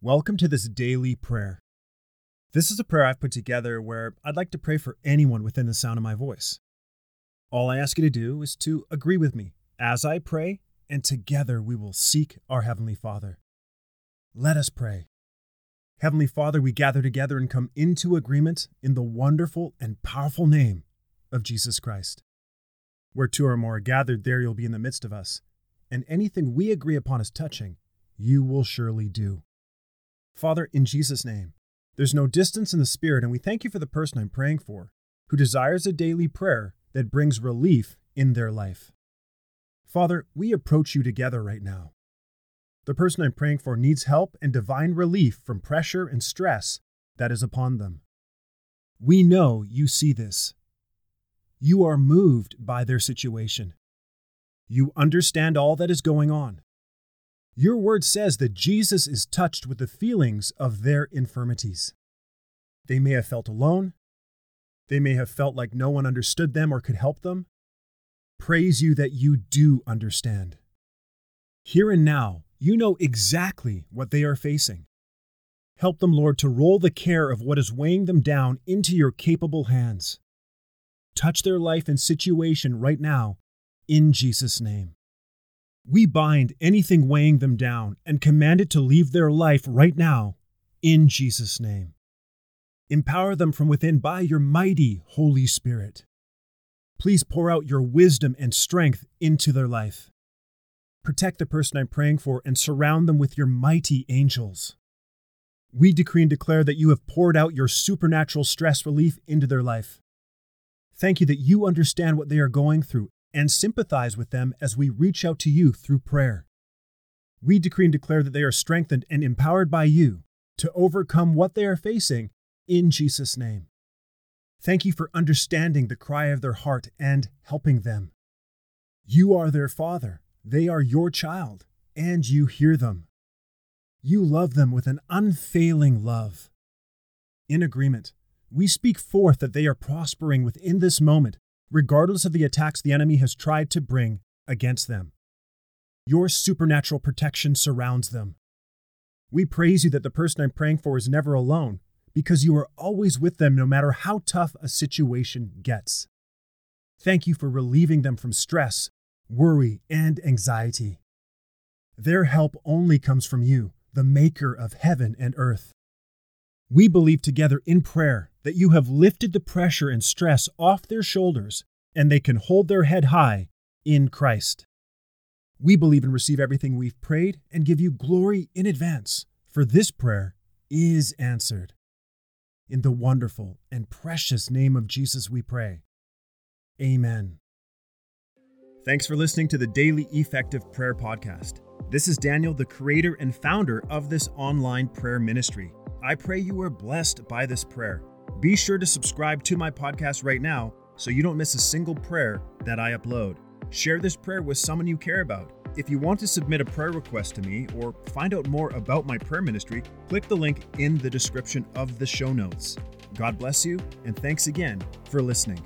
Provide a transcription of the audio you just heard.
Welcome to this daily prayer. This is a prayer I've put together where I'd like to pray for anyone within the sound of my voice. All I ask you to do is to agree with me as I pray, and together we will seek our Heavenly Father. Let us pray. Heavenly Father, we gather together and come into agreement in the wonderful and powerful name of Jesus Christ. Where two or more are gathered, there you'll be in the midst of us, and anything we agree upon as touching, you will surely do. Father, in Jesus' name, there's no distance in the Spirit, and we thank you for the person I'm praying for who desires a daily prayer that brings relief in their life. Father, we approach you together right now. The person I'm praying for needs help and divine relief from pressure and stress that is upon them. We know you see this. You are moved by their situation. You understand all that is going on. Your word says that Jesus is touched with the feelings of their infirmities. They may have felt alone. They may have felt like no one understood them or could help them. Praise you that you do understand. Here and now, you know exactly what they are facing. Help them, Lord, to roll the care of what is weighing them down into your capable hands. Touch their life and situation right now, in Jesus' name. We bind anything weighing them down and command it to leave their life right now, in Jesus' name. Empower them from within by your mighty Holy Spirit. Please pour out your wisdom and strength into their life. Protect the person I'm praying for and surround them with your mighty angels. We decree and declare that you have poured out your supernatural stress relief into their life. Thank you that you understand what they are going through and sympathize with them as we reach out to you through prayer. We decree and declare that they are strengthened and empowered by you to overcome what they are facing in Jesus' name. Thank you for understanding the cry of their heart and helping them. You are their Father, they are your child, and you hear them. You love them with an unfailing love. In agreement, we speak forth that they are prospering within this moment regardless of the attacks the enemy has tried to bring against them. Your supernatural protection surrounds them. We praise you that the person I'm praying for is never alone because you are always with them no matter how tough a situation gets. Thank you for relieving them from stress, worry, and anxiety. Their help only comes from you, the maker of heaven and earth. We believe together in prayer that you have lifted the pressure and stress off their shoulders and they can hold their head high in Christ. We believe and receive everything we've prayed and give you glory in advance, for this prayer is answered. In the wonderful and precious name of Jesus, we pray. Amen. Thanks for listening to the Daily Effective Prayer Podcast. This is Daniel, the creator and founder of this online prayer ministry. I pray you are blessed by this prayer. Be sure to subscribe to my podcast right now so you don't miss a single prayer that I upload. Share this prayer with someone you care about. If you want to submit a prayer request to me or find out more about my prayer ministry, click the link in the description of the show notes. God bless you, and thanks again for listening.